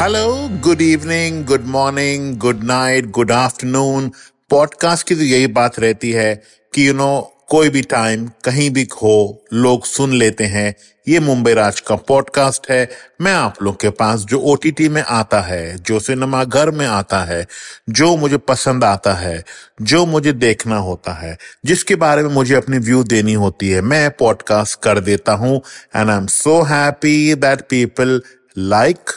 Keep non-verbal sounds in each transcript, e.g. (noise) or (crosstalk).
Hello good evening good morning good night good afternoon podcast की तो यही बात रहती है कि यू you नो know, कोई भी टाइम कहीं भी हो लोग सुन लेते हैं। ये मुंबई राज का पॉडकास्ट है। मैं आप लोग के पास जो ओटीटी में आता है जो सिनेमा घर में आता है जो मुझे पसंद आता है जो मुझे देखना होता है जिसके बारे में मुझे अपनी व्यू देनी होती है मैं पॉडकास्ट कर देता हूँ। And I am so happy that people like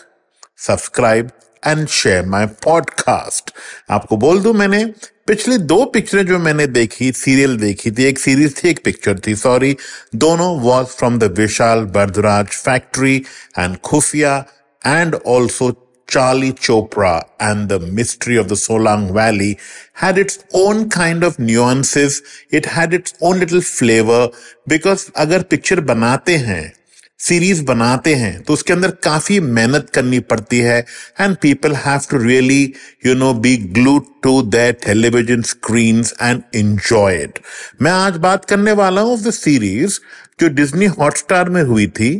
subscribe and share my podcast आपको बोल दू मैंने, पिछली दो पिक्चरें जो मैंने देखी, सीरियल देखी थी, एक सीरीज़ थी, एक पिक्चर थी, सॉरी, दोनों was from the Vishal Bhardwaj factory and Khufiya and also Charlie Chopra and the mystery of the Solang Valley had its own kind of nuances. It had its own little flavor because अगर picture बनाते हैं series बनाते हैं तो उसके अंदर काफ़ी मेहनत करनी पड़ती है। And people have to really you know be glue to that television screen and enjoy it मैं आज बात करने वाला हूँ ऑफ़ द सीरीज़ जो डिज्नी हॉटस्टार में हुई थी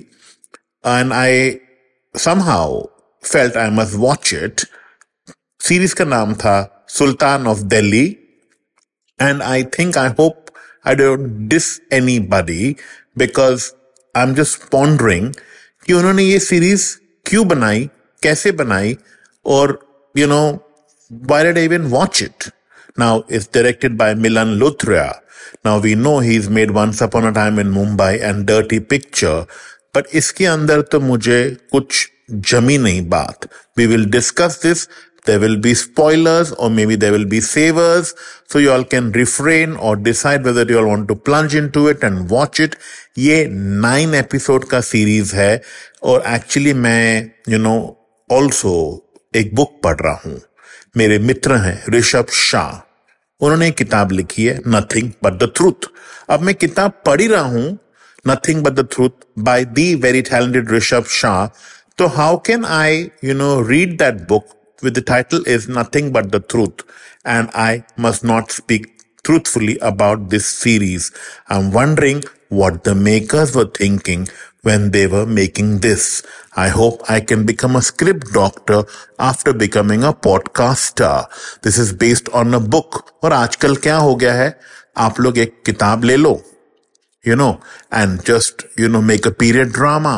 and I somehow felt I must watch it series का नाम था Sultan of Delhi and I think I hope I don't dis anybody because I am just pondering कि उन्होंने ये सीरीज़ क्यों बनाई, कैसे बनाई, और you know why did even watch it now is directed by Milan Luthria now we know he is made once upon a time in Mumbai and dirty picture but इसके अंदर तो मुझे कुछ जमी नहीं बात। We will discuss this there will be spoilers or maybe there will be savers. So you all can refrain or decide whether you all want to plunge into it and watch it. ये nine episode का series है और actually मैं you know also एक book पढ़ रहा हूँ मेरे मित्र हैं, ऋषभ शाह उन्होंने एक किताब लिखी है नथिंग बट द ट्रूथ अब मैं किताब पढ़ ही रहा हूँ nothing but the truth by the very talented Rishabh Shah तो how can I you know read that book with the title is Nothing But the Truth, and I must not speak truthfully about this series. I'm wondering what the makers were thinking when they were making this. I hope I can become a script doctor after becoming a podcaster. This is based on a book. और आजकल क्या हो गया है आप लोग एक किताब ले लो you know and just you know make a period drama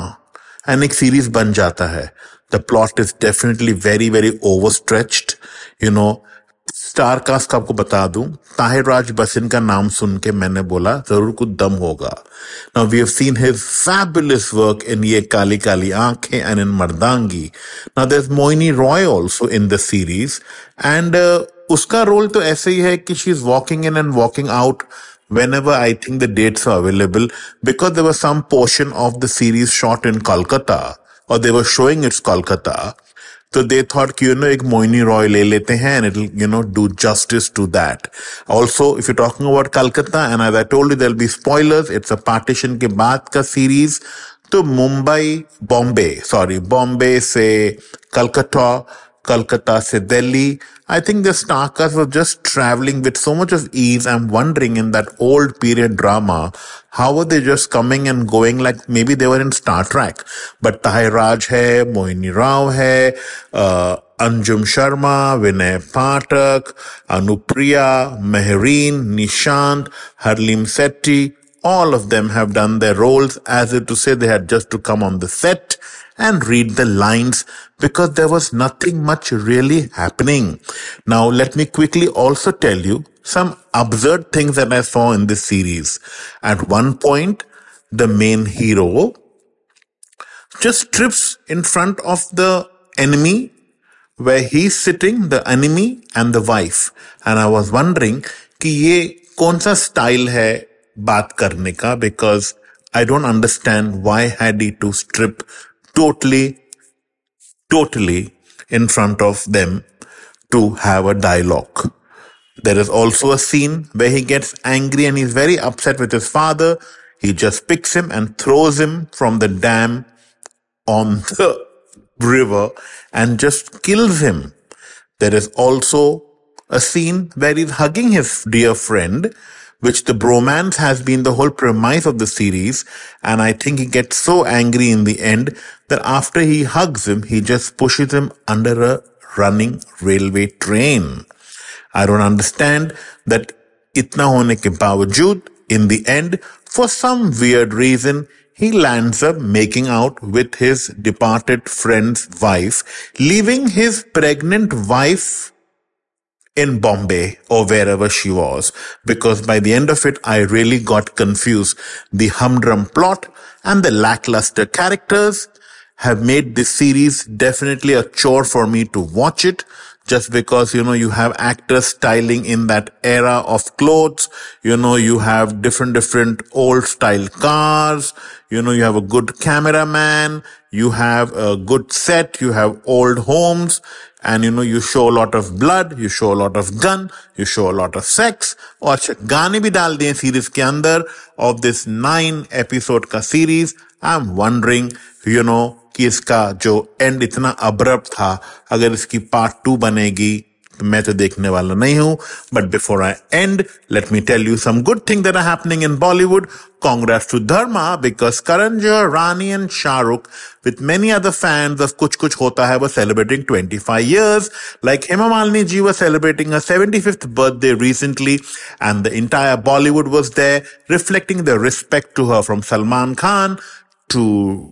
and एक सीरीज बन जाता है The plot is definitely very, very overstretched. You know, star cast का आपको बता दूँ ताहिर राज बसिन का नाम सुन के मैंने बोला ज़रूर कुछ दम होगा now we have seen his fabulous work in ये Kaali Kaali Aankhein and in Mardaangi now there is Mouni Roy also in the series and उसका रोल तो ऐसे ही है कि she is walking in and walking out whenever I think the dates are available because there was some portion of the series shot in Kolkata और they were showing it's Kolkata तो they thought you know एक मोइनी रॉय ले लेते हैं and it you know do justice to that also if you talking about Calcutta and I I told you be spoilers it's a partition के बाद का series तो Mumbai Bombay sorry Bombay से Calcutta Calcutta se Delhi. I think the Starkers were just traveling with so much of ease. I'm wondering in that old period drama, how were they just coming and going like maybe they were in Star Trek? But Tahir Raj hai, Moini Rao hai, uh, Anjum Sharma, Vinay Patak, Anupriya, Mehreen, Nishant, Harlim Sethi, all of them have done their roles as if to say they had just to come on the set and read the lines because there was nothing much really happening. Now, let me quickly also tell you some absurd things that I saw in this series. At one point, the main hero just trips in front of the enemy where he's sitting, the enemy and the wife. And I was wondering कि ये कौन सा style है baat karne because I don't understand why had he to strip totally, totally in front of them to have a dialogue. There is also a scene where he gets angry and he's very upset with his father. He just picks him and throws him from the dam on (laughs) the river and just kills him. There is also a scene where he's hugging his dear friend which the bromance has been the whole premise of the series. And I think he gets so angry in the end that after he hugs him, he just pushes him under a running railway train. I don't understand that itna hone ke bawajud, in the end, for some weird reason, he lands up making out with his departed friend's wife, leaving his pregnant wife in Bombay or wherever she was. Because by the end of it, I really got confused. The humdrum plot and the lackluster characters have made this series definitely a chore for me to watch it just because, you know, you have actors styling in that era of clothes. You know, you have different, different old style cars. You know, you have a good cameraman. You have a good set. You have old homes and you know you show a lot of blood you show a lot of gun you show a lot of sex और गाने भी डाल दिए series के अंदर of this nine episode का series I'm wondering you know कि इसका जो एंड इतना अब्रप था, अगर इसकी पार्ट टू बनेगी तो मैं तो देखने वाला नहीं हूँ। But before I and let me tell you some good thing that happening in Bollywood congrats to Dharma because Karan Johar Rani and Shahrukh with many other fan of Kuch Kuch Hota Hai, वो celebrating 25 five years like Hema Malini ji वो celebrating seventy fifth birthday recently and the entire Bollywood was the reflecting the respect to her from Salman Khan to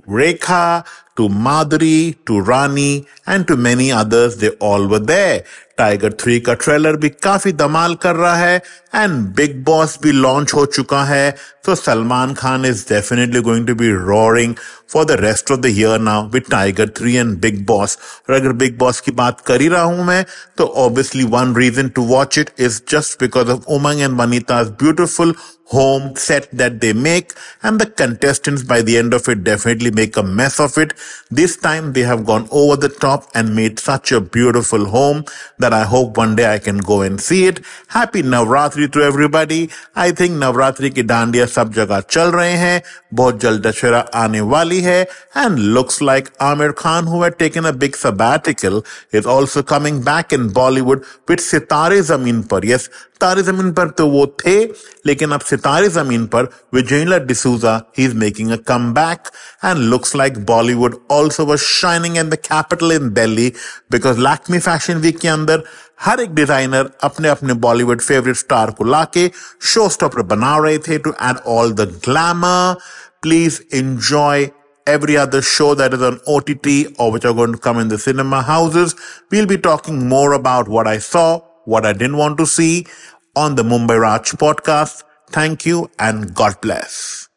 Rekha to Madhuri, to Rani, and to many others. They all were there. Tiger three का trailer भी काफ़ी धमाल कर रहा है and big boss भी launch हो चुका है तो Salman Khan is definitely going to be roaring for the rest of the year now with tiger three and big boss और अगर बिग बॉस की बात कर ही रहा हूँ मैं तो obviously one reason to watch it is just because of Umang and Vanita beautiful home set that they make and the contestants by the end of it definitely make a mess of it. This time they have gone over the top and made such a beautiful home that I hope one day I can go and see it. Happy Navratri to everybody. I think Navratri की डांडिया सब जगह चल रहे हैं बहुत जल्द दशहरा आने वाली है and looks like Amir Khan who had taken a big sabbatical is also coming back in Bollywood with सितारे जमीन पर yes तारे जमीन पर तो वो थे लेकिन अब Sitaare Zameen Par Vijender D'Souza he is making a comeback and looks like Bollywood Also was shining in the capital in Delhi because Lakme fashion week के अंदर हर एक डिजाइनर अपने अपने बॉलीवुड फेवरेट स्टार को लाके शो स्टॉपर बना रहे थे to add all the glamour please enjoy every other show that is on OTT or which are going to come in the cinema houses. We'll be talking more about what I saw, what I didn't want to see on the Mumbai Raj podcast. Thank you and God bless.